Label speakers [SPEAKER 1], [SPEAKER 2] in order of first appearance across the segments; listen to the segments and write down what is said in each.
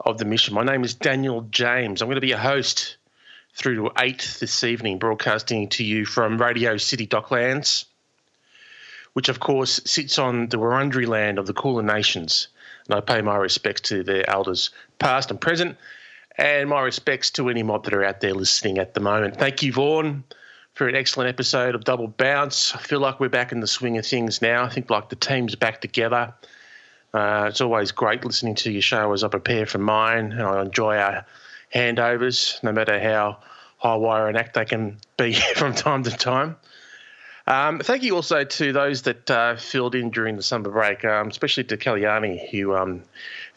[SPEAKER 1] of the mission. My name is Daniel James. I'm going to be a host through to 8 this evening, broadcasting to you from Radio City Docklands, which of course sits on the Wurundjeri land of the Kulin Nations. And I pay my respects to their elders, past and present, and my respects to any mob that are out there listening at the moment. Thank you, Vaughan for an excellent episode of Double Bounce. I feel like we're back in the swing of things now. I think like the team's back together. Uh, it's always great listening to your show as I prepare for mine, and I enjoy our handovers, no matter how high wire and act they can be from time to time. Um, thank you also to those that uh, filled in during the summer break, um, especially to Kalyani, who um,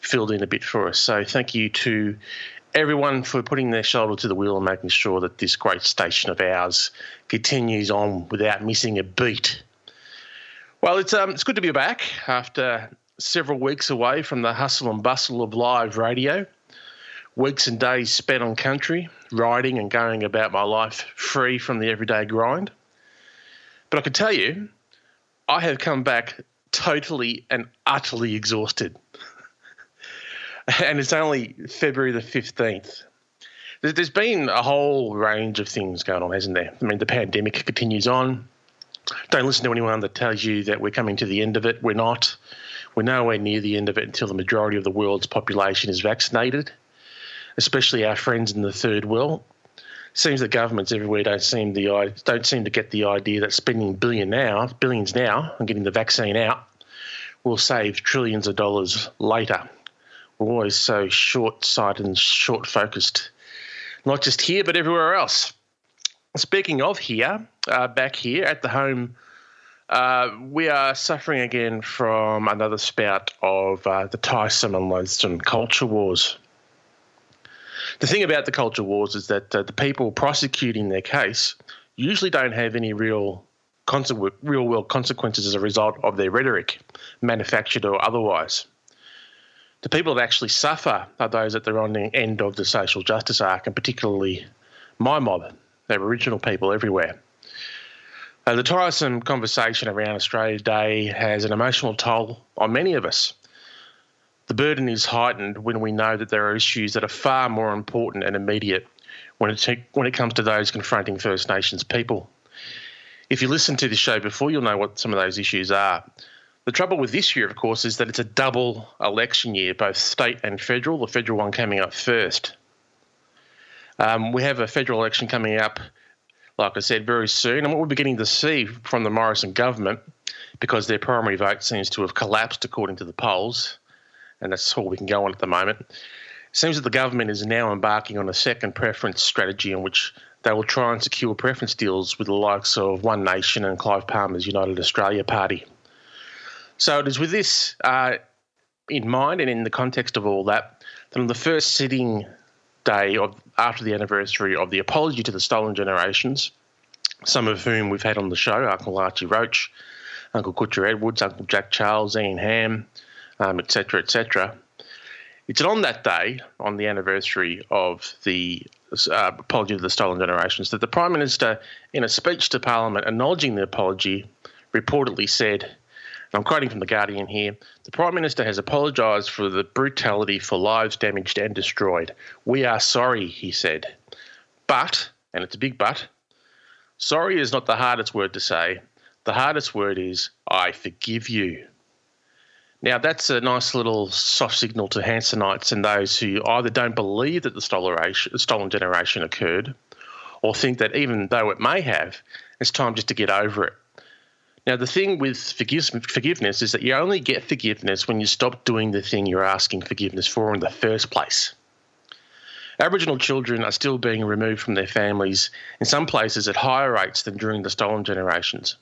[SPEAKER 1] filled in a bit for us. So thank you to everyone for putting their shoulder to the wheel and making sure that this great station of ours continues on without missing a beat. Well, it's um, it's good to be back after several weeks away from the hustle and bustle of live radio. Weeks and days spent on country, riding and going about my life free from the everyday grind. But I can tell you, I have come back totally and utterly exhausted. and it's only February the 15th. There's been a whole range of things going on, hasn't there? I mean, the pandemic continues on. Don't listen to anyone that tells you that we're coming to the end of it. We're not. We're nowhere near the end of it until the majority of the world's population is vaccinated, especially our friends in the third world. Seems that governments everywhere don't seem the don't seem to get the idea that spending billion now, billions now, and getting the vaccine out will save trillions of dollars later we're always so short sighted and short focused, not just here, but everywhere else. Speaking of here, uh, back here at the home, uh, we are suffering again from another spout of uh, the tiresome and loathsome culture wars. The thing about the culture wars is that uh, the people prosecuting their case usually don't have any real real world consequences as a result of their rhetoric, manufactured or otherwise the people that actually suffer are those at the end of the social justice arc, and particularly my mob, the Aboriginal people everywhere. Uh, the tiresome conversation around Australia Day has an emotional toll on many of us. The burden is heightened when we know that there are issues that are far more important and immediate when it, when it comes to those confronting First Nations people. If you listened to the show before, you'll know what some of those issues are. The trouble with this year, of course, is that it's a double election year, both state and federal, the federal one coming up first. Um, we have a federal election coming up, like I said, very soon. And what we're beginning to see from the Morrison government, because their primary vote seems to have collapsed according to the polls, and that's all we can go on at the moment, seems that the government is now embarking on a second preference strategy in which they will try and secure preference deals with the likes of One Nation and Clive Palmer's United Australia Party. So it is with this uh, in mind and in the context of all that, that on the first sitting day of after the anniversary of the apology to the stolen generations, some of whom we've had on the show, Uncle Archie Roach, Uncle Kutcher Edwards, Uncle Jack Charles, Ian Hamm, etc., um, etc. Et it's on that day, on the anniversary of the uh, apology to the stolen generations, that the Prime Minister, in a speech to Parliament acknowledging the apology, reportedly said, I'm quoting from The Guardian here The Prime Minister has apologised for the brutality for lives damaged and destroyed. We are sorry, he said. But, and it's a big but, sorry is not the hardest word to say. The hardest word is, I forgive you. Now, that's a nice little soft signal to Hansonites and those who either don't believe that the stolen generation occurred or think that even though it may have, it's time just to get over it. Now, the thing with forgiveness is that you only get forgiveness when you stop doing the thing you're asking forgiveness for in the first place. Aboriginal children are still being removed from their families in some places at higher rates than during the stolen generations.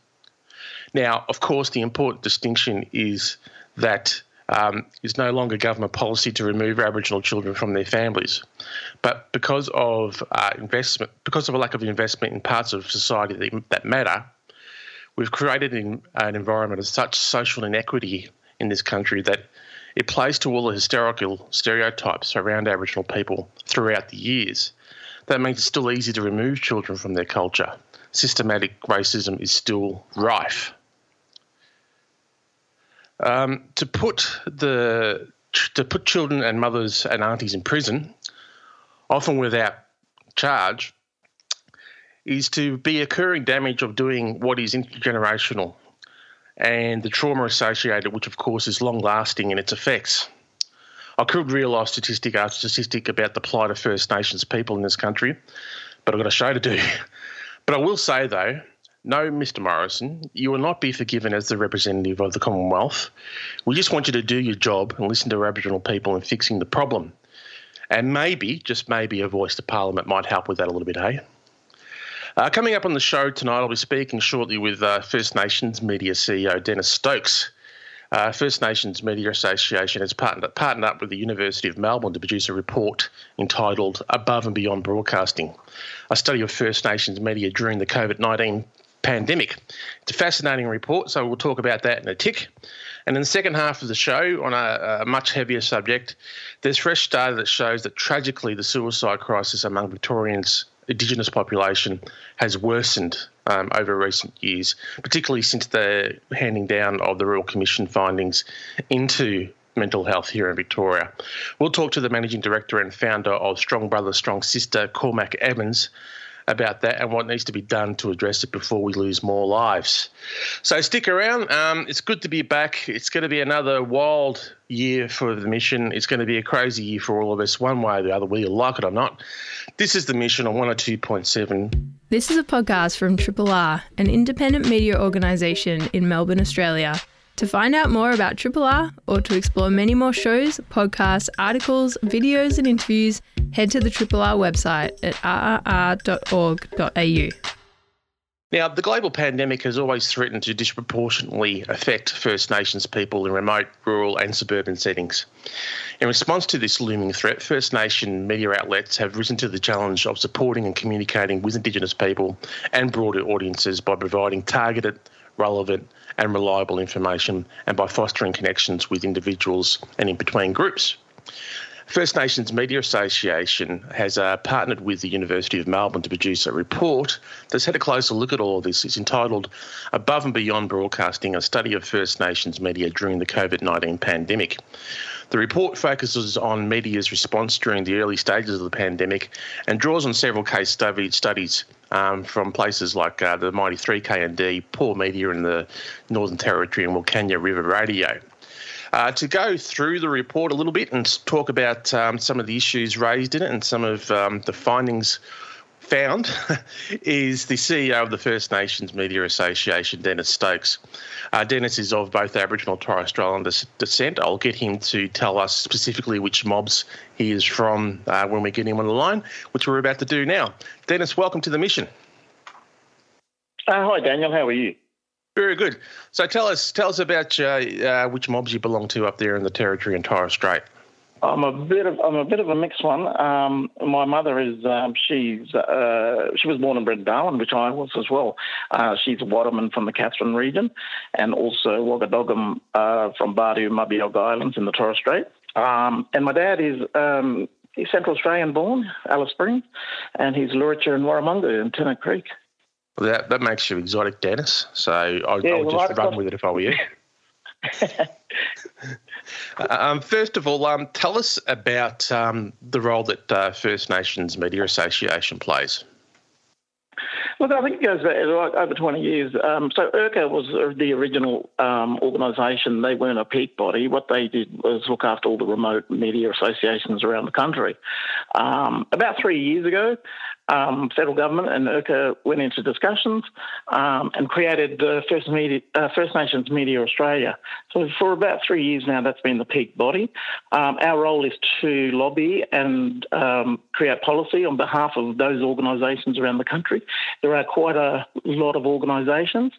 [SPEAKER 1] Now, of course, the important distinction is that um, is no longer government policy to remove Aboriginal children from their families. But because of uh, investment, because of a lack of investment in parts of society that, that matter, we've created an, environment of such social inequity in this country that it plays to all the historical stereotypes around Aboriginal people throughout the years. That means it's still easy to remove children from their culture. Systematic racism is still rife. Um, to put the to put children and mothers and aunties in prison, often without charge, is to be occurring damage of doing what is intergenerational and the trauma associated, which of course is long lasting in its effects. I could off statistic after statistic about the plight of First Nations people in this country, but I've got a show to do. But I will say, though, no, Mr. Morrison, you will not be forgiven as the representative of the Commonwealth. We just want you to do your job and listen to Aboriginal people in fixing the problem. And maybe, just maybe, a voice to Parliament might help with that a little bit, hey? Uh, coming up on the show tonight, I'll be speaking shortly with uh, First Nations Media CEO Dennis Stokes. Uh, First Nations Media Association has partnered, partnered up with the University of Melbourne to produce a report entitled Above and Beyond Broadcasting, a study of First Nations media during the COVID 19 pandemic. It's a fascinating report, so we'll talk about that in a tick. And in the second half of the show, on a, a, much heavier subject, there's fresh data that shows that tragically the suicide crisis among Victorians Indigenous population has worsened um, over recent years, particularly since the handing down of the Royal Commission findings into mental health here in Victoria. We'll talk to the managing director and founder of Strong Brother, Strong Sister, Cormach Evans, about that and what needs to be done to address it before we lose more lives. So stick around. Um, it's good to be back. It's going to be another wild year for the mission. It's going to be a crazy year for all of us, one way or the other, whether you like it or not. This is the mission on 102.7.
[SPEAKER 2] This is a podcast from Triple R, an independent media organisation in Melbourne, Australia. To find out more about Triple R or to explore many more shows, podcasts, articles, videos, and interviews, head to the Triple R website at rrr.org.au.
[SPEAKER 1] Now, the global pandemic has always threatened to disproportionately affect First Nations people in remote, rural, and suburban settings. In response to this looming threat, First Nation media outlets have risen to the challenge of supporting and communicating with Indigenous people and broader audiences by providing targeted, relevant, and reliable information and by fostering connections with individuals and in between groups. First Nations Media Association has uh, partnered with the University of Melbourne to produce a report that's had a closer look at all of this. It's entitled Above and Beyond Broadcasting A Study of First Nations Media During the COVID 19 Pandemic. The report focuses on media's response during the early stages of the pandemic and draws on several case studies um, from places like uh, the mighty 3KND, PAW Media in the Northern Territory, and Wilcannia River Radio. Uh, to go through the report a little bit and talk about um, some of the issues raised in it and some of um, the findings found is the CEO of the First Nations Media Association, Dennis Stokes. Uh, Dennis is of both Aboriginal and Torres Strait Islander descent. I'll get him to tell us specifically which mobs he is from uh, when we get him on the line, which we're about to do now. Dennis, welcome to the mission.
[SPEAKER 3] Uh, hi, Daniel. How are you?
[SPEAKER 1] Very good. So tell us, tell us about uh, uh, which mobs you belong to up there in the territory in Torres Strait.
[SPEAKER 3] I'm a bit of I'm a bit of a mixed one. Um, my mother is um, she's uh, she was born and bred in Darwin, which I was as well. Uh, she's a Wardaman from the Katherine region, and also Wagadagam uh, from Badu Mabuiag Islands in the Torres Strait. Um, and my dad is um, he's Central Australian born, Alice Springs, and he's Luritja and Warramunga in Tennant Creek.
[SPEAKER 1] Well, that that makes you exotic, Dennis. So I, yeah, I would well, just run with it if I were you. um, first of all, um, tell us about um, the role that uh, First Nations Media Association plays.
[SPEAKER 3] Look, I think it goes back over 20 years. Um, so IRCA was the original um, organisation. They weren't a peak body. What they did was look after all the remote media associations around the country. Um, about three years ago, um, federal government and IRCA went into discussions um, and created uh, First, Media, uh, First Nations Media Australia. So for about three years now, that's been the peak body. Um, our role is to lobby and um, create policy on behalf of those organisations around the country. There are quite a lot of organisations.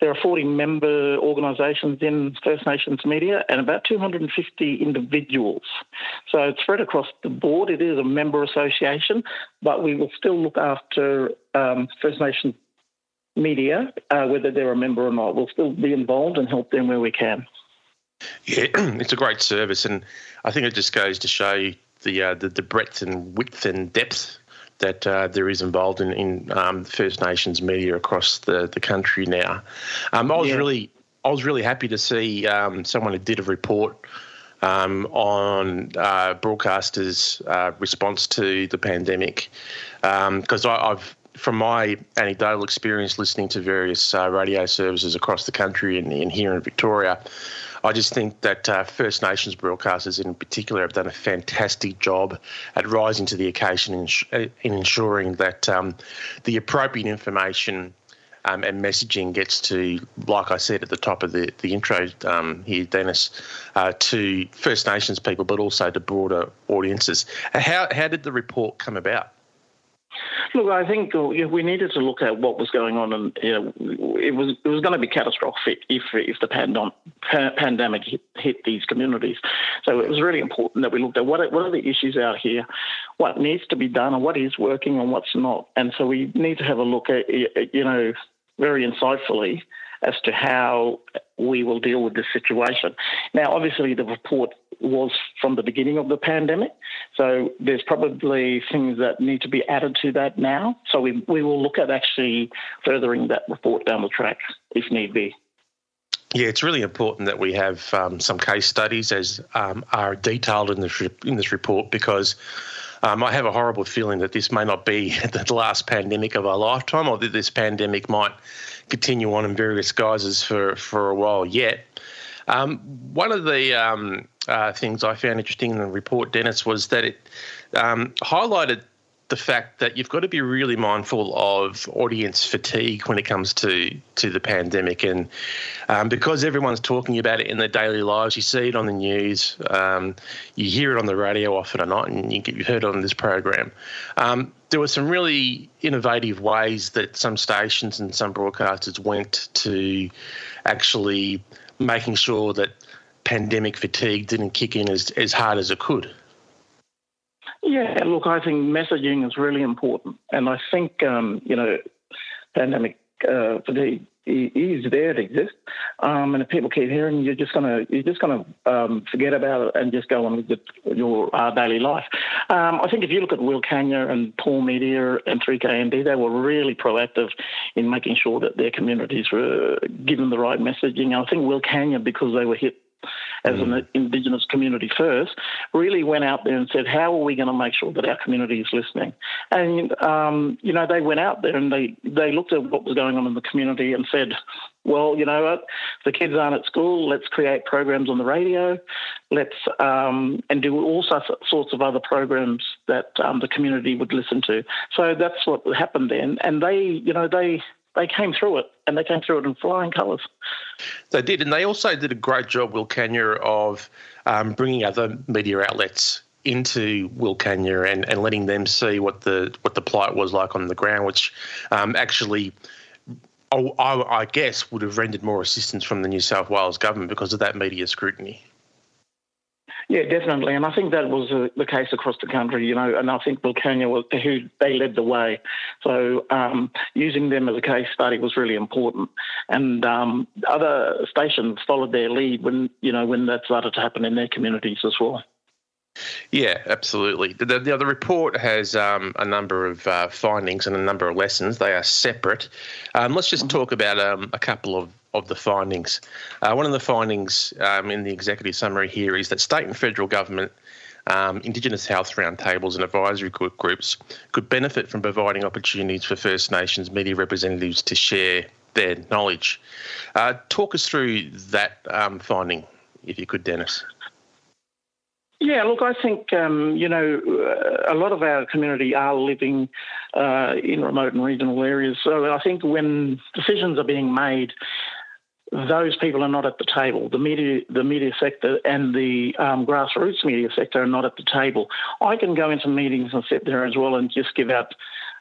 [SPEAKER 3] There are 40 member organisations in First Nations media and about 250 individuals. So it's spread across the board. It is a member association, but we will still look after um, First Nations media, uh, whether they're a member or not. We'll still be involved and help them where we can.
[SPEAKER 1] Yeah, it's a great service, and I think it just goes to show the uh, the, the breadth and width and depth that uh, there is involved in, in um, First Nations media across the, the country now. Um, I was yeah. really I was really happy to see um, someone who did a report um, on uh, broadcasters' uh, response to the pandemic because um, I've from my anecdotal experience listening to various uh, radio services across the country and, and here in Victoria. I just think that uh, First Nations broadcasters in particular have done a fantastic job at rising to the occasion in, uh, in ensuring that um, the appropriate information um, and messaging gets to, like I said at the top of the, the intro um, here, Dennis, uh, to First Nations people, but also to broader audiences. How, how did the report come about?
[SPEAKER 3] Look, I think uh, we needed to look at what was going on, and you know, it was it was going to be catastrophic if if the pandem- pandemic hit, hit, these communities. So it was really important that we looked at what are, what are the issues out here, what needs to be done, and what is working and what's not. And so we need to have a look at you know very insightfully as to how we will deal with this situation. Now, obviously, the report was from the beginning of the pandemic, so there's probably things that need to be added to that now. So we, we will look at actually furthering that report down the track if need be.
[SPEAKER 1] Yeah, it's really important that we have um, some case studies as um, are detailed in this in this report because um, I have a horrible feeling that this may not be the last pandemic of our lifetime, or that this pandemic might continue on in various guises for, for a while yet. Um, one of the um, uh, things I found interesting in the report, Dennis, was that it um, highlighted the fact that you've got to be really mindful of audience fatigue when it comes to to the pandemic, and um, because everyone's talking about it in their daily lives, you see it on the news, um, you hear it on the radio often or not, and you have heard it on this program. Um, there were some really innovative ways that some stations and some broadcasters went to actually making sure that pandemic fatigue didn't kick in as, as hard as it could.
[SPEAKER 3] Yeah, look, I think messaging is really important, and I think um, you know, pandemic uh, fatigue is there, it exists, um, and if people keep hearing, you're just gonna you're just gonna um, forget about it and just go on with your uh, daily life. Um, I think if you look at Will Wilcannia and PAW Media and 3KND, they were really proactive in making sure that their communities were given the right messaging. I think Will Wilcannia, because they were hit as mm. an Indigenous community first, really went out there and said, how are we going to make sure that our community is listening? And, um, you know, they went out there and they, they looked at what was going on in the community and said, well, you know what, the kids aren't at school, let's create programs on the radio, let's, um, and do all sorts of other programs that um, the community would listen to. So that's what happened then. And they, you know, they, they came through it, and they came through it in flying colours.
[SPEAKER 1] They did, and they also did a great job, Wilcannia, of um, bringing other media outlets into Wilcannia and, and letting them see what the what the plight was like on the ground, which um, actually. I, I guess would have rendered more assistance from the New South Wales government because of that media scrutiny.
[SPEAKER 3] Yeah, definitely, and I think that was uh, the case across the country. You know, and I think Wilcannia was who they led the way. So um, using them as a case study was really important, and um, other stations followed their lead when you know when that started to happen in their communities as well.
[SPEAKER 1] Yeah, absolutely. The, the, the report has um, a number of uh, findings and a number of lessons. They are separate. Um, let's just mm-hmm. talk about um, a couple of of the findings. Uh, one of the findings um, in the executive summary here is that state and federal government, um, Indigenous health roundtables, and advisory groups could benefit from providing opportunities for First Nations media representatives to share their knowledge. Uh, talk us through that um, finding, if you could, Dennis.
[SPEAKER 3] Yeah, look, I think, um, you know, a lot of our community are living uh, in remote and regional areas. So I think when decisions are being made, those people are not at the table. The media, the media sector, and the um, grassroots media sector are not at the table. I can go into meetings and sit there as well and just give out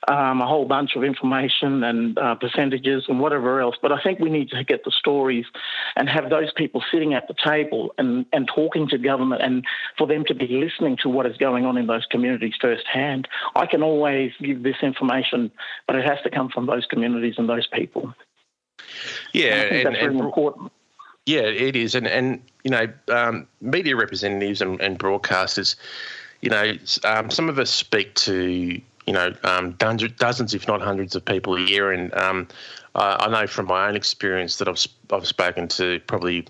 [SPEAKER 3] um, a whole bunch of information and uh, percentages and whatever else. But I think we need to get the stories and have those people sitting at the table and, and talking to government and for them to be listening to what is going on in those communities firsthand. I can always give this information, but it has to come from those communities and those people.
[SPEAKER 1] Yeah,
[SPEAKER 3] and I think
[SPEAKER 1] and,
[SPEAKER 3] that's really
[SPEAKER 1] and-
[SPEAKER 3] important.
[SPEAKER 1] Yeah, it is, and and you know, um, media representatives and, and broadcasters, you know, um, some of us speak to you know um, dozens, if not hundreds, of people a year, and um, I, I know from my own experience that I've I've spoken to probably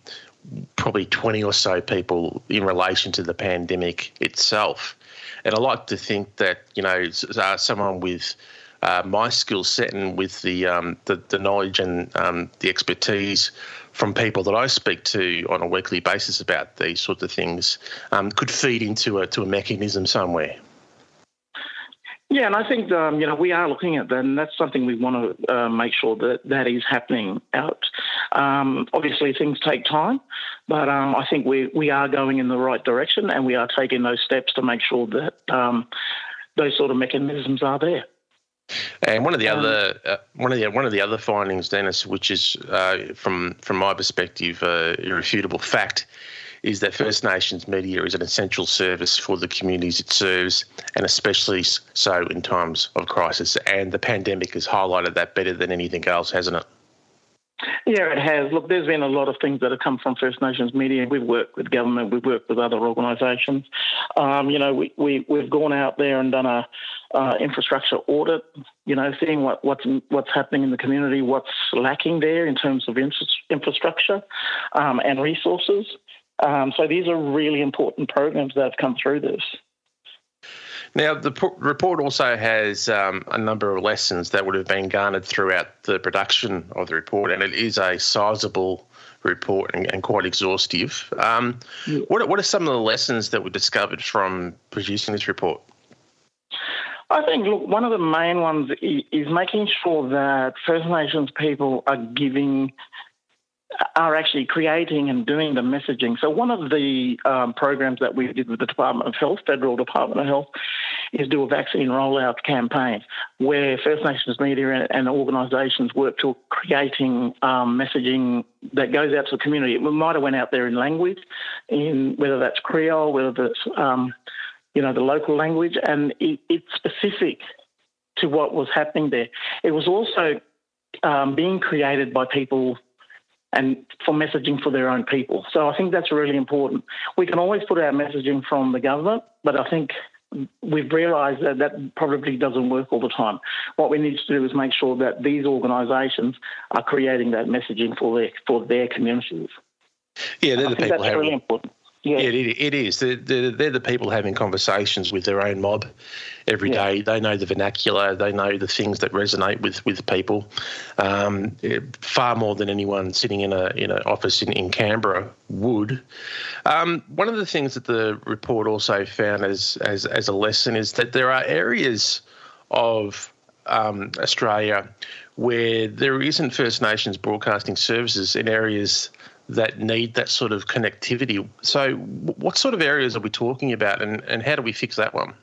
[SPEAKER 1] probably twenty or so people in relation to the pandemic itself, and I like to think that you know uh, someone with uh, my skill set and with the, um, the the knowledge and um, the expertise from people that I speak to on a weekly basis about these sorts of things um, could feed into a to a mechanism somewhere.
[SPEAKER 3] Yeah, and I think um, you know we are looking at that, and that's something we want to uh, make sure that that is happening out. Um, obviously, things take time, but um, I think we we are going in the right direction, and we are taking those steps to make sure that um, those sort of mechanisms are there.
[SPEAKER 1] And one of the
[SPEAKER 3] Um,
[SPEAKER 1] other uh, one of the one of the other findings, Dennis, which is uh, from from my perspective, uh, irrefutable fact, is that First Nations media is an essential service for the communities it serves, and especially so in times of crisis. And the pandemic has highlighted that better than anything else, hasn't it?
[SPEAKER 3] Yeah, it has. Look, there's been a lot of things that have come from First Nations media. We've worked with government, we've worked with other organisations. Um, you know, we, we, we've gone out there and done a uh, infrastructure audit, you know, seeing what, what's, what's happening in the community, what's lacking there in terms of infrastructure um, and resources. Um, so these are really important programs that have come through this.
[SPEAKER 1] Now, the p- report also has um, a number of lessons that would have been garnered throughout the production of the report, and it is a sizable report and, and quite exhaustive. Um,
[SPEAKER 3] Yeah.
[SPEAKER 1] what, what are some of the lessons that were discovered from producing this report?
[SPEAKER 3] I think, look, one of the main ones is making sure that First Nations people are giving, are actually creating and doing the messaging. So, one of the um, programs that we did with the Department of Health, Federal Department of Health, is do a vaccine rollout campaign where First Nations media and, organisations work to creating um, messaging that goes out to the community. We might have went out there in language, in whether that's Creole, whether that's um, you know, the local language, and it, it's specific to what was happening there. It was also um, being created by people and for messaging for their own people. So I think that's really important. We can always put out messaging from the government, but I think we've realised that that probably doesn't work all the time. What we need to do is make sure that these organisations are creating that messaging for their for their communities.
[SPEAKER 1] Yeah, they're the people
[SPEAKER 3] that's
[SPEAKER 1] having.
[SPEAKER 3] really important. Yeah.
[SPEAKER 1] Yeah, it, it is. They're, they're, they're the people having conversations with their own mob every
[SPEAKER 3] Yeah.
[SPEAKER 1] day. They know the vernacular. They know the things that resonate with, with people um, eh, far more than anyone sitting in a in an office in, in Canberra would. Um, one of the things that the report also found as, as, as a lesson is that there are areas of um, Australia where there isn't First Nations broadcasting services in areas that need that sort of connectivity. So, what sort of areas are we talking about, and, and how do we fix that one?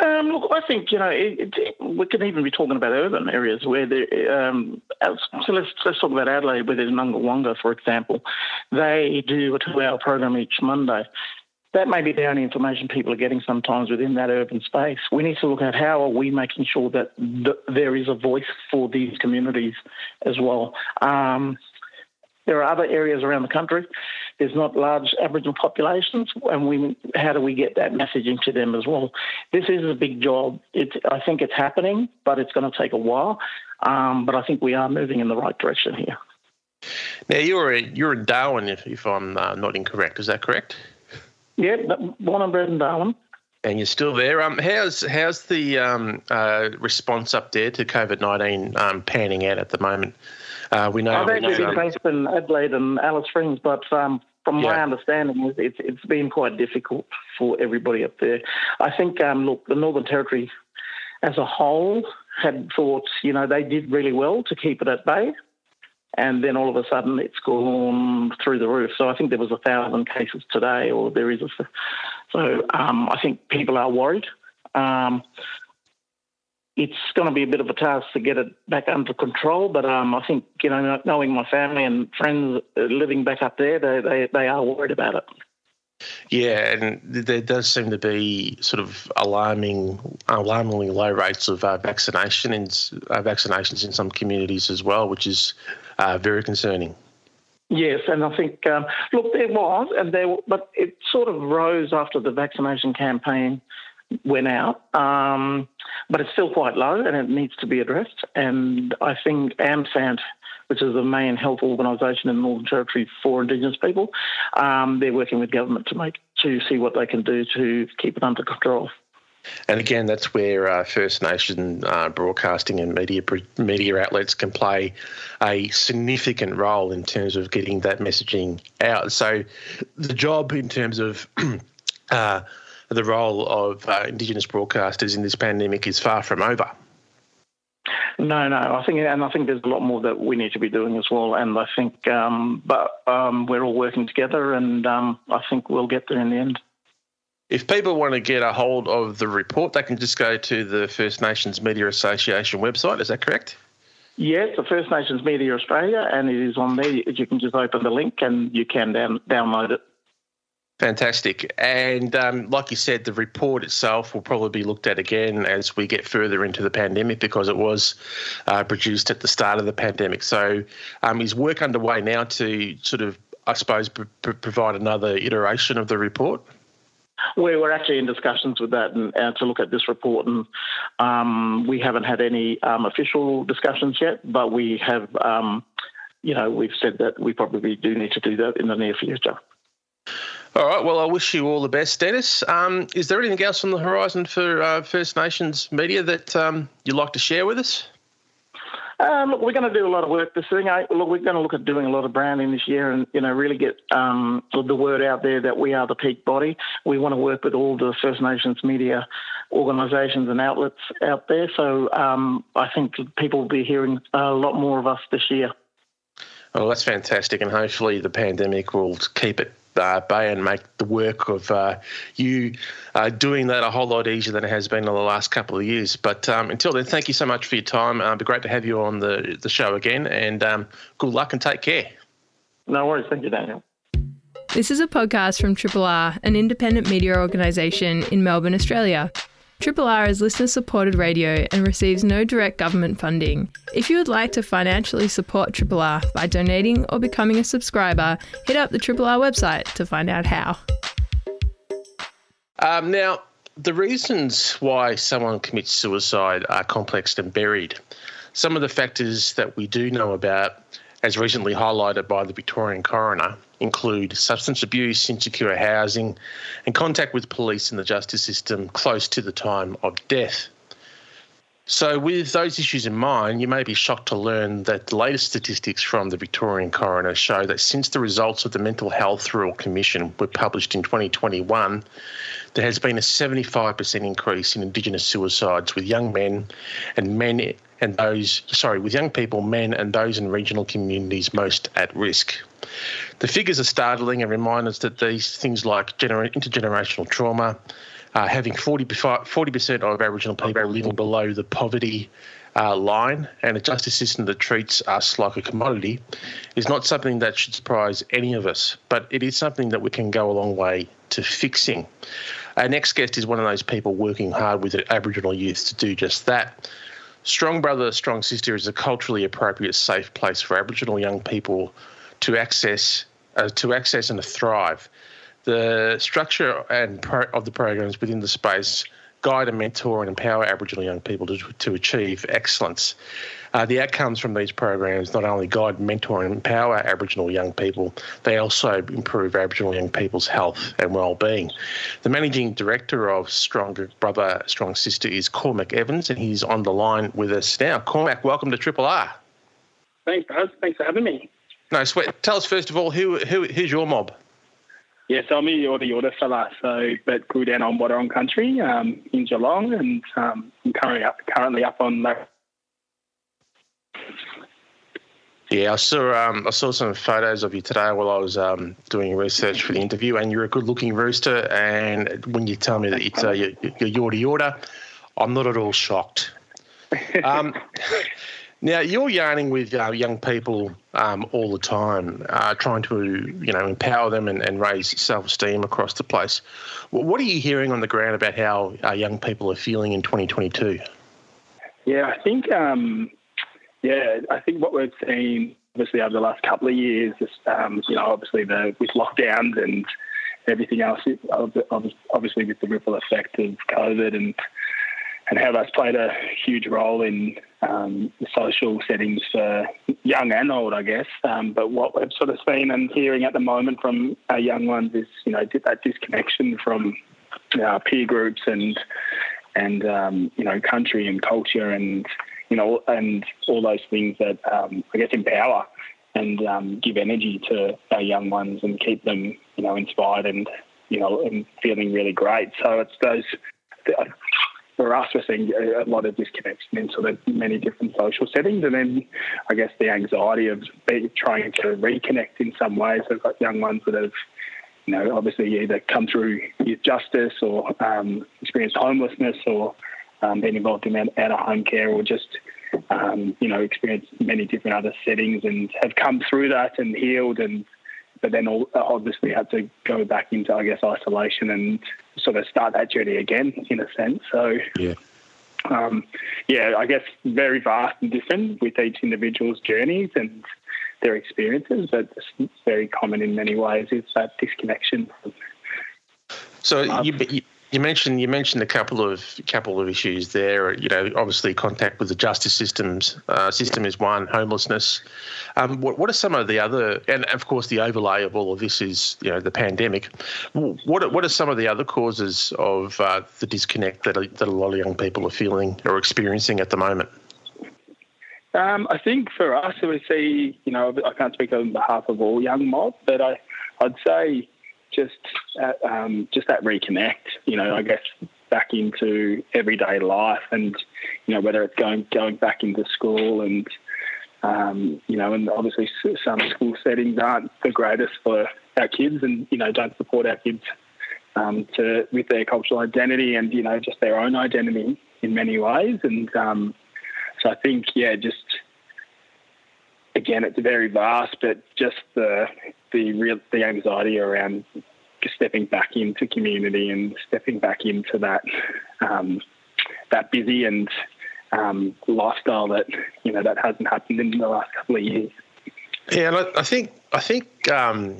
[SPEAKER 3] Um, look, I think you know it, it, we can even be talking about urban areas where there. Um, so let's let's talk about Adelaide, where there's Nunga Wangga, for example. They do a two-hour program each Monday. That may be the only information people are getting sometimes within that urban space. We need to look at how are we making sure that th- there is a voice for these communities as well. Um, there are other areas around the country. There's not large Aboriginal populations, and we how do we get that messaging to them as well? This is a big job. It's, I think it's happening, but it's going to take a while. Um, but I think we are moving in the right direction here.
[SPEAKER 1] Now, you're you're in Darwin, if, if I'm uh, not incorrect. Is that correct?
[SPEAKER 3] Yeah, born and bred in Darwin.
[SPEAKER 1] And you're still there. Um, how's how's the um, uh, response up there to COVID nineteen um, panning out at the moment? Uh, we know.
[SPEAKER 3] I've actually been based in Adelaide and Alice Springs, but um, from my understanding, it's, it's it's been quite difficult for everybody up there. I think, um, look, the Northern Territory as a whole had thought, you know, they did really well to keep it at bay. And then all of a sudden it's gone through the roof. So I think there was a thousand cases today, or there is a. So um, I think people are worried. Um, it's going to be a bit of a task to get it back under control. But um, I think you know, knowing my family and friends living back up there, they they, they are worried about it.
[SPEAKER 1] Yeah, and there does seem to be sort of alarming, alarmingly low rates of uh, vaccination in, uh, vaccinations in some communities as well, which is uh, very concerning.
[SPEAKER 3] Yes, and I think um, look, there was, and there, but it sort of rose after the vaccination campaign went out, um, but it's still quite low, and it needs to be addressed. And I think AMSANT, which is the main health organisation in the Northern Territory for Indigenous people, um, they're working with government to make to see what they can do to keep it under control.
[SPEAKER 1] And again, that's where uh, First Nation uh, broadcasting and media media outlets can play a significant role in terms of getting that messaging out. So, the job in terms of uh, the role of uh, Indigenous broadcasters in this pandemic is far from over.
[SPEAKER 3] No, no. I think, and I think there's a lot more that we need to be doing as well. And I think, um, but um, we're all working together, and um, I think we'll get there in the end.
[SPEAKER 1] If people want to get a hold of the report, they can just go to the First Nations Media Association website. Is that correct?
[SPEAKER 3] Yes, the First Nations Media Australia, and it is on there. You can just open the link and you can down, download it.
[SPEAKER 1] Fantastic. And um, like you said, the report itself will probably be looked at again as we get further into the pandemic because it was uh, produced at the start of the pandemic. So um, is work underway now to sort of, I suppose, pr- provide another iteration of the report?
[SPEAKER 3] We were actually in discussions with that and uh, to look at this report, and um, we haven't had any um, official discussions yet. But we have, um, you know, we've said that we probably do need to do that in the near future.
[SPEAKER 1] All right. Well, I wish you all the best, Dennis. Um, is there anything else on the horizon for uh, First Nations media that um, you'd like to share with us?
[SPEAKER 3] Um, look, we're going to do a lot of work this thing. I, look, we're going to look at doing a lot of branding this year, and you know, really get um, the word out there that we are the peak body. We want to work with all the First Nations media organisations and outlets out there. So um, I think people will be hearing a lot more of us this year.
[SPEAKER 1] Well, that's fantastic, and hopefully the pandemic will keep it uh, bay and make the work of uh, you uh, doing that a whole lot easier than it has been in the last couple of years. But um, until then, thank you so much for your time. Uh, it'd be great to have you on the, the show again, and um, good luck and take care.
[SPEAKER 3] No worries. Thank you, Daniel.
[SPEAKER 2] This is a podcast from Triple R, an independent media organisation in Melbourne, Australia. Triple R is listener supported radio and receives no direct government funding. If you would like to financially support Triple R by donating or becoming a subscriber, hit up the Triple R website to find out how.
[SPEAKER 1] Um, now, the reasons why someone commits suicide are complex and buried. Some of the factors that we do know about, as recently highlighted by the Victorian coroner, include substance abuse, insecure housing, and contact with police and the justice system close to the time of death. So, with those issues in mind, you may be shocked to learn that the latest statistics from the Victorian coroner show that since the results of the Mental Health Royal Commission were published in 2021, there has been a 75% increase in Indigenous suicides with young men and men and those, sorry, with young people, men, and those in regional communities most at risk. The figures are startling and remind us that these things like gener- intergenerational trauma, uh, having 40, percent of Aboriginal people living below the poverty uh, line, and a justice system that treats us like a commodity is not something that should surprise any of us, but it is something that we can go a long way to fixing. Our next guest is one of those people working hard with Aboriginal youth to do just that. Strong Brother, Strong Sister is a culturally appropriate, safe place for Aboriginal young people to access, uh, to access and to thrive. The structure and pro- of the programs within the space guide and mentor and empower Aboriginal young people to, to achieve excellence. Uh, the outcomes from these programs not only guide, mentor, and empower Aboriginal young people, they also improve Aboriginal young people's health and well-being. The managing director of Strong Brother, Strong Sister is Cormach Evans, and he's on the line with us now. Cormach, welcome to Triple R.
[SPEAKER 4] Thanks, Buzz. Thanks for having me.
[SPEAKER 1] No sweat. Tell us first of all, who, who who's your mob?
[SPEAKER 4] Yes, I'm a Yorta Yorta fella, so but grew down on Wadawurrung country um, in Geelong, and um, I'm currently up currently up on.
[SPEAKER 1] Yeah, I saw um, I saw some photos of you today while I was um, doing research for the interview, and you're a good-looking rooster. And when you tell me that it's uh, you're, Yorta Yorta, I'm not at all shocked. Um, now you're yarning with uh, young people um, all the time, uh, trying to you know empower them and, and raise self-esteem across the place. What are you hearing on the ground about how uh, young people are feeling in 2022?
[SPEAKER 4] Yeah, I think um, yeah, I think what we've seen obviously over the last couple of years, um, you know, obviously the with lockdowns and everything else, obviously with the ripple effect of COVID and and how that's played a huge role in um, social settings for young and old, I guess. Um, but what we've sort of seen and hearing at the moment from our young ones is, you know, that disconnection from our peer groups and and um, you know country and culture and you know and all those things that um, I guess empower and um, give energy to our young ones and keep them you know inspired and you know and feeling really great. So it's those for us, we're seeing a lot of disconnection in sort of many different social settings, and then I guess the anxiety of trying to reconnect in some ways. We've got young ones that have, you know, obviously either come through youth justice or um, experienced homelessness or um, been involved in out of home care or just um, you know experienced many different other settings and have come through that and healed and but then obviously had to go back into, I guess, isolation and sort of start that journey again, in a sense. So,
[SPEAKER 1] yeah,
[SPEAKER 4] um, yeah, I guess very vast and different with each individual's journeys and their experiences, but it's very common in many ways is that disconnection.
[SPEAKER 1] So you, you you mentioned you mentioned a couple of couple of issues there. You know, obviously contact with the justice systems uh, system is one. Homelessness. Um, what what are some of the other? And of course, the overlay of all of this is you know the pandemic. What are, what are some of the other causes of uh, the disconnect that that a lot of young people are feeling or experiencing at the moment?
[SPEAKER 4] Um, I think for us, we see. You know, I can't speak on behalf of all young mob, but I I'd say just uh, um, just that reconnect. You know, I guess back into everyday life, and you know whether it's going going back into school and um, you know, and obviously some school settings aren't the greatest for our kids, and you know don't support our kids um, to with their cultural identity and you know just their own identity in many ways, and um, so I think yeah, just again, it's very vast, but just the the real the anxiety around stepping back into community and stepping back into that um, that busy and um, lifestyle that you know that hasn't happened in the last couple of years.
[SPEAKER 1] Yeah, I think I think um,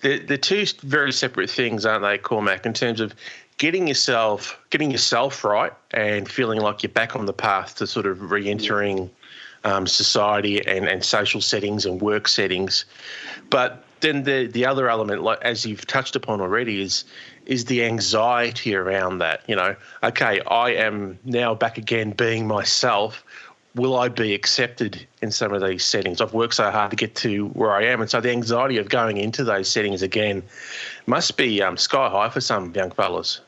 [SPEAKER 1] they're, they're two very separate things, aren't they, Cormach? In terms of getting yourself getting yourself right and feeling like you're back on the path to sort of re-entering um, society and, and social settings and work settings. But then the the other element, like as you've touched upon already, is is the anxiety around that. You know, okay, I am now back again being myself. Will I be accepted in some of these settings? I've worked so hard to get to where I am, and so the anxiety of going into those settings again must be um, sky high for some young fellas.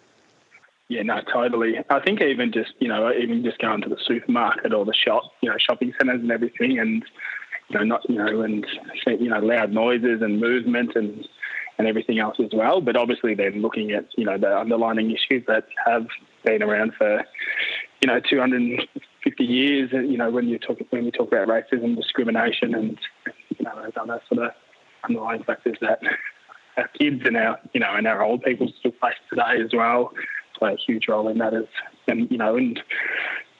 [SPEAKER 4] Yeah, no, totally. I think even just you know, even just going to the supermarket or the shop, you know, shopping centres and everything, and you know, not you know, and you know, loud noises and movement and and everything else as well. But obviously, then looking at you know the underlying issues that have been around for you know 250 years. You know, when you talk when we talk about racism, discrimination, and you know those other sort of underlying factors that our kids and our you know and our old people still face today as well play a huge role in that as and you know and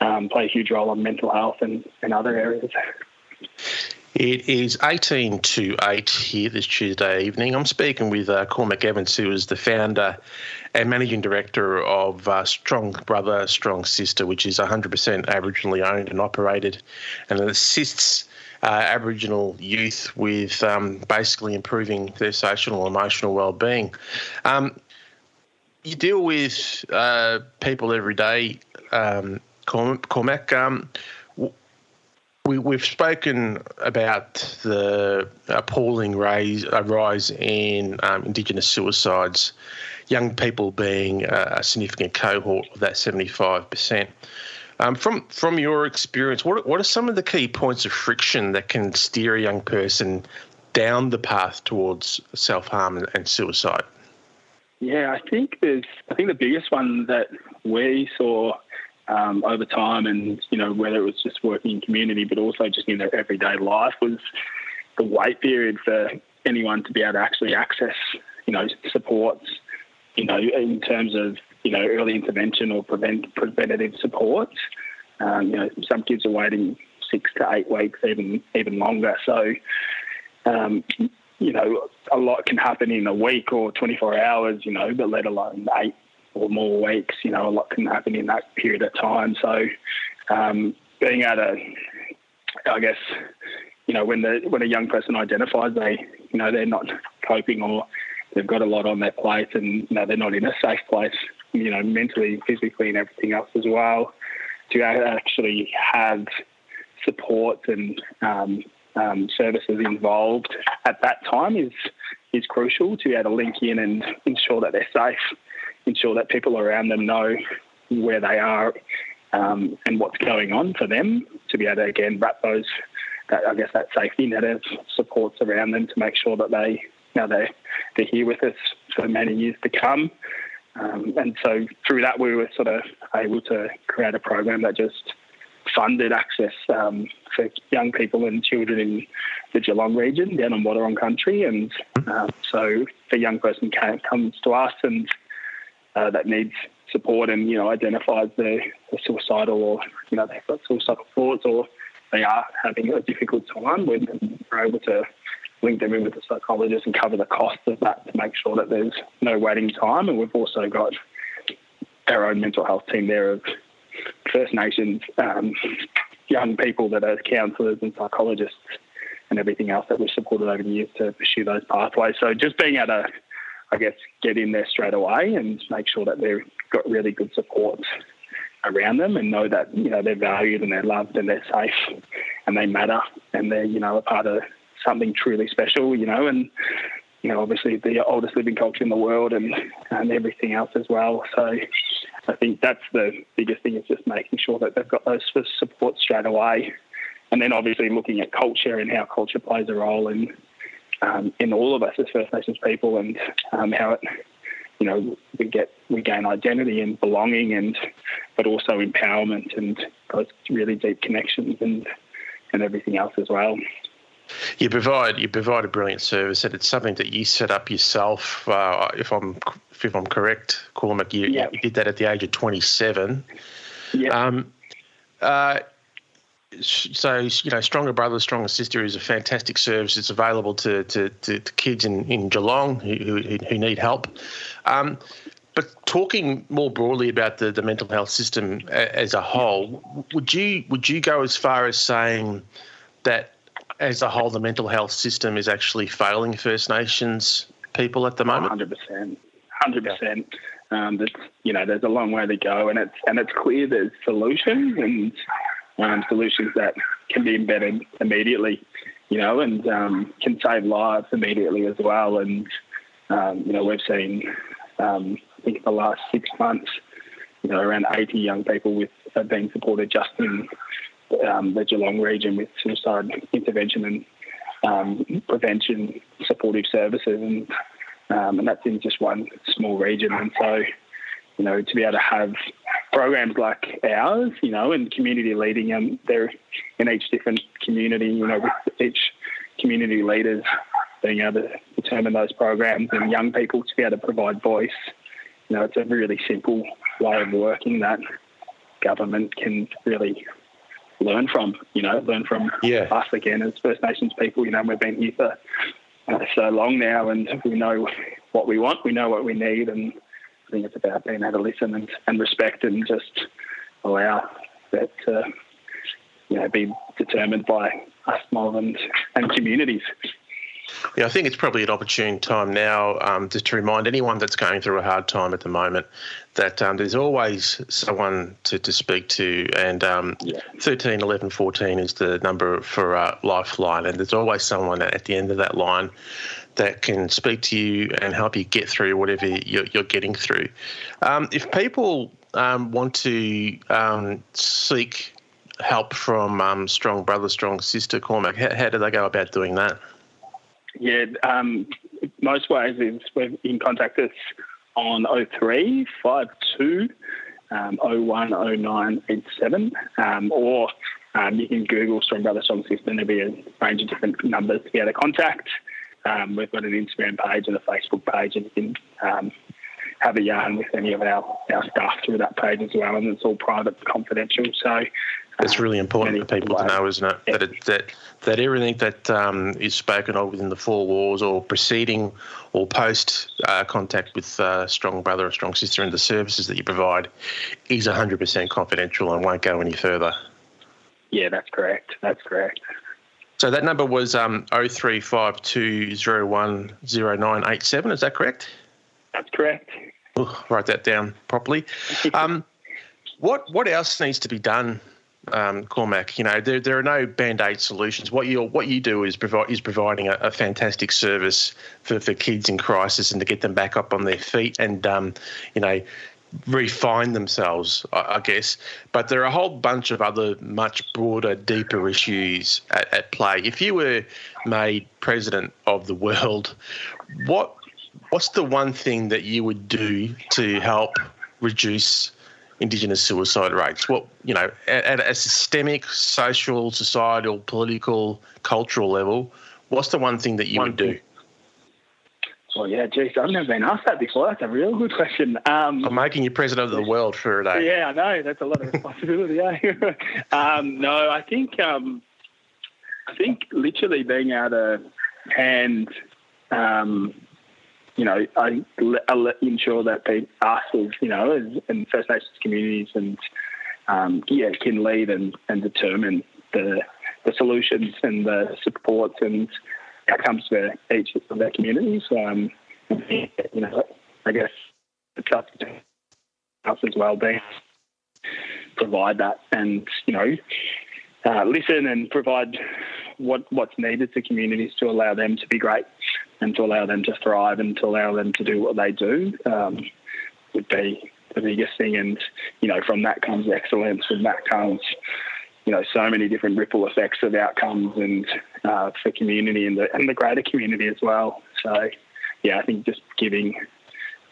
[SPEAKER 4] um, play a huge role on mental health and, and other areas.
[SPEAKER 1] It is 18 to 8 here this Tuesday evening. I'm speaking with uh, Cormach Evans, who is the founder and managing director of uh, Strong Brother, Strong Sister, which is 100% Aboriginally owned and operated, and it assists uh, Aboriginal youth with um, basically improving their social and emotional well-being. Um, you deal with uh, people every day, um, Cormach. Um, we, we've spoken about the appalling rise, uh, rise in um, Indigenous suicides, young people being a significant cohort of that 75%. Um, from from your experience, what what are some of the key points of friction that can steer a young person down the path towards self harm and, and, suicide?
[SPEAKER 4] Yeah, I think there's. I think the biggest one that we saw um, over time, and you know whether it was just working in community, but also just in their everyday life, was the wait period for anyone to be able to actually access, you know, supports, you know, in terms of you know early intervention or prevent preventative supports. Um, you know, some kids are waiting six to eight weeks, even even longer. So, um, you know, a lot can happen in a week or 24 hours. You know, but let alone eight or more weeks. You know, a lot can happen in that period of time. So, um, being able to, I guess, you know, when the when a young person identifies they, you know, they're not coping or they've got a lot on their plate and you know they're not in a safe place, you know, mentally, physically, and everything else as well. To actually have support and um, um, services involved at that time is is crucial to be able to link in and ensure that they're safe, ensure that people around them know where they are um, and what's going on for them to be able to again wrap those that I guess that safety net of supports around them to make sure that they you know they they're here with us for many years to come. Um, and so through that we were sort of able to create a program that just funded access um, for young people and children in the Geelong region down on Wadawurrung country. And uh, so a young person comes to us and uh, that needs support and, you know, identifies the, the suicidal or, you know, they've got suicidal thoughts or they are having a difficult time, we're able to link them in with the psychologist and cover the cost of that to make sure that there's no waiting time. And we've also got our own mental health team there of First Nations um, young people that are counsellors and psychologists and everything else that we've supported over the years to pursue those pathways. So just being able to, I guess, get in there straight away and make sure that they've got really good support around them and know that, you know, they're valued and they're loved and they're safe and they matter and they're, you know, a part of something truly special, you know, and you know, obviously the oldest living culture in the world and, and everything else as well. So I think that's the biggest thing is just making sure that they've got those supports straight away. And then obviously looking at culture and how culture plays a role in um, in all of us as First Nations people and um, how it you know we get we gain identity and belonging and but also empowerment and those really deep connections and and everything else as well.
[SPEAKER 1] You provide you provide a brilliant service, and it's something that you set up yourself. Uh, if I'm if I'm correct, Cormach, you, yep. you, did that at the age of 27.
[SPEAKER 4] Yeah. Um, uh,
[SPEAKER 1] so you know, Stronger Brother, Stronger Sister is a fantastic service. It's available to to, to, to kids in, in Geelong who, who, who need help. Um, but talking more broadly about the, the mental health system as a whole, would you would you go as far as saying that as a whole, the mental health system is actually failing First Nations people at the moment?
[SPEAKER 4] Hundred percent, hundred percent. Um, you know, there's a long way to go, and it's and it's clear there's solutions and um, solutions that can be embedded immediately, you know, and um, can save lives immediately as well. And um, you know, we've seen, um, I think, the last six months, you know, around 80 young people with have been supported just in um, the Geelong region with suicide intervention and um, prevention supportive services, and and that's in just one small region. And so, you know, to be able to have programs like ours, you know, and community leading, um, they're in each different community, you know, with each community leaders being able to determine those programs and young people to be able to provide voice. You know, it's a really simple way of working that government can really learn from, you know, learn from yeah. us again as First Nations people. You know, we've been here for uh, so long now and we know what we want, we know what we need, and I think it's about being able to listen and, and respect and just allow that to, you know, be determined by us more and, and communities.
[SPEAKER 1] Yeah, I think it's probably an opportune time now um, just to remind anyone that's going through a hard time at the moment that um, there's always someone to, to speak to. And um, yeah. 13, 11, 14 is the number for uh, Lifeline. And there's always someone at the end of that line that can speak to you and help you get through whatever you're, you're getting through. Um, if people um, want to um, seek help from Strong Brother, Strong Sister, Cormach, how, how do they go about doing that?
[SPEAKER 4] Yeah, um, most ways is we can contact us on 03 52 um, 010987, um, or um, you can Google Strong Brother Strong Sister, and there'll be a range of different numbers to able to contact. Um, we've got an Instagram page and a Facebook page, and you can um, have a yarn with any of our, our staff through that page as well, and it's all private, confidential. So
[SPEAKER 1] it's really important for people to know, isn't it? Yeah. That, it, that that everything that um, is spoken of within the four walls, or preceding or post uh, contact with uh, strong brother or strong sister, and the services that you provide, is 100% confidential and won't go any further.
[SPEAKER 4] Yeah, that's correct. That's correct.
[SPEAKER 1] So that number was um, 0352010987. Is that correct?
[SPEAKER 4] That's correct.
[SPEAKER 1] Ooh, write that down properly. Um, what what else needs to be done um, Cormach. You know, there, there are no band aid solutions. What you what you do is provide is providing a, a, fantastic service for, for kids in crisis and to get them back up on their feet and um, you know refine themselves, I, I, guess. But there are a whole bunch of other much broader, deeper issues at, at play. If you were made president of the world, what what's the one thing that you would do to help reduce Indigenous suicide rates? What you know, at, at, a systemic, social, societal, political, cultural level, what's the one thing that you one would do?
[SPEAKER 4] Well, yeah, geez, I've never been asked that before. That's a real good question. Um,
[SPEAKER 1] I'm making you president of the world for a day.
[SPEAKER 4] Yeah, I know. That's a lot of responsibility. Eh? um, no, I think um, I think literally being able to hand um, you know, I, I ensure that they, us as, you know, as, in First Nations communities and, um, yeah, can lead and, and determine the, the solutions and the supports and outcomes for each of their communities. Um, you know, I guess to us as well being provide that and, you know, uh, listen and provide what what's needed to communities to allow them to be great and to allow them to thrive and to allow them to do what they do um, would be the biggest thing. And you know, from that comes excellence, and that comes you know so many different ripple effects of outcomes and uh, for community and the and the greater community as well. So yeah, I think just giving,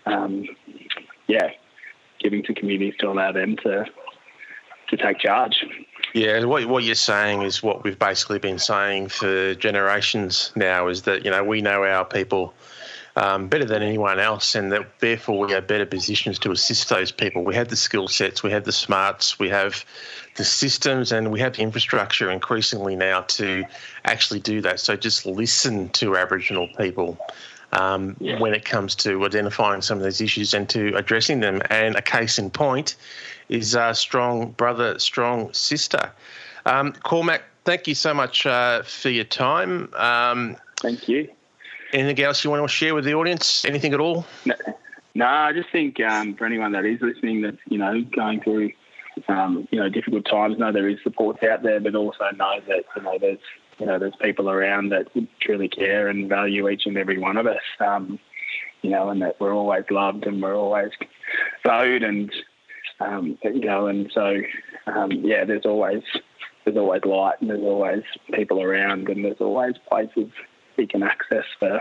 [SPEAKER 4] um, yeah, giving to communities to allow them to to take charge.
[SPEAKER 1] Yeah, what what you're saying is what we've basically been saying for generations now is that you know we know our people um, better than anyone else, and that therefore we have better positions to assist those people. We have the skill sets, we have the smarts, we have the systems, and we have the infrastructure increasingly now to actually do that. So just listen to Aboriginal people. Um, yeah. When it comes to identifying some of these issues and to addressing them, and a case in point is uh, strong brother, strong sister. Um, Cormach, thank you so much uh, for your time. Um,
[SPEAKER 4] thank you.
[SPEAKER 1] Anything else you want to share with the audience? Anything at all?
[SPEAKER 4] No, no I just think um, for anyone that is listening, that's you know going through um, you know difficult times, know there is support out there, but also know that you know there's you know there's people around that truly care and value each and every one of us. Um, you know, and that we're always loved and we're always valued and um, you know, and so um, yeah, there's always there's always light and there's always people around and there's always places you can access for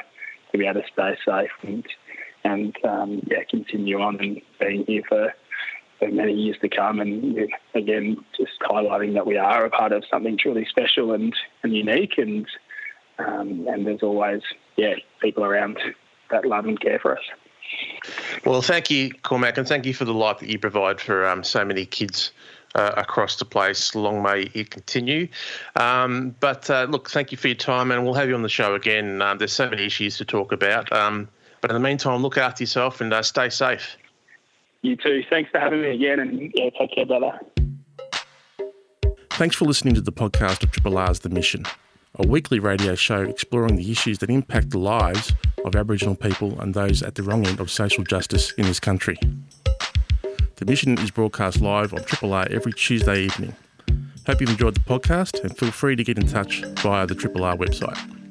[SPEAKER 4] to be able to stay safe and and um, yeah, continue on and being here for, for many years to come. And again, just highlighting that we are a part of something truly special and, and unique. And um, and there's always yeah people around that love and care for us.
[SPEAKER 1] Well, thank you, Cormach, and thank you for the light that you provide for um, so many kids uh, across the place. Long may it continue. Um, but uh, look, thank you for your time, and we'll have you on the show again. Um, there's so many issues to talk about. Um, but in the meantime, look after yourself and uh, stay safe.
[SPEAKER 4] You too. Thanks for having me again, and yeah, take care, brother.
[SPEAKER 1] Thanks for listening to the podcast of Triple R's The Mission a weekly radio show exploring the issues that impact the lives of Aboriginal people and those at the wrong end of social justice in this country. The mission is broadcast live on Triple R every Tuesday evening. Hope you've enjoyed the podcast and feel free to get in touch via the Triple R website.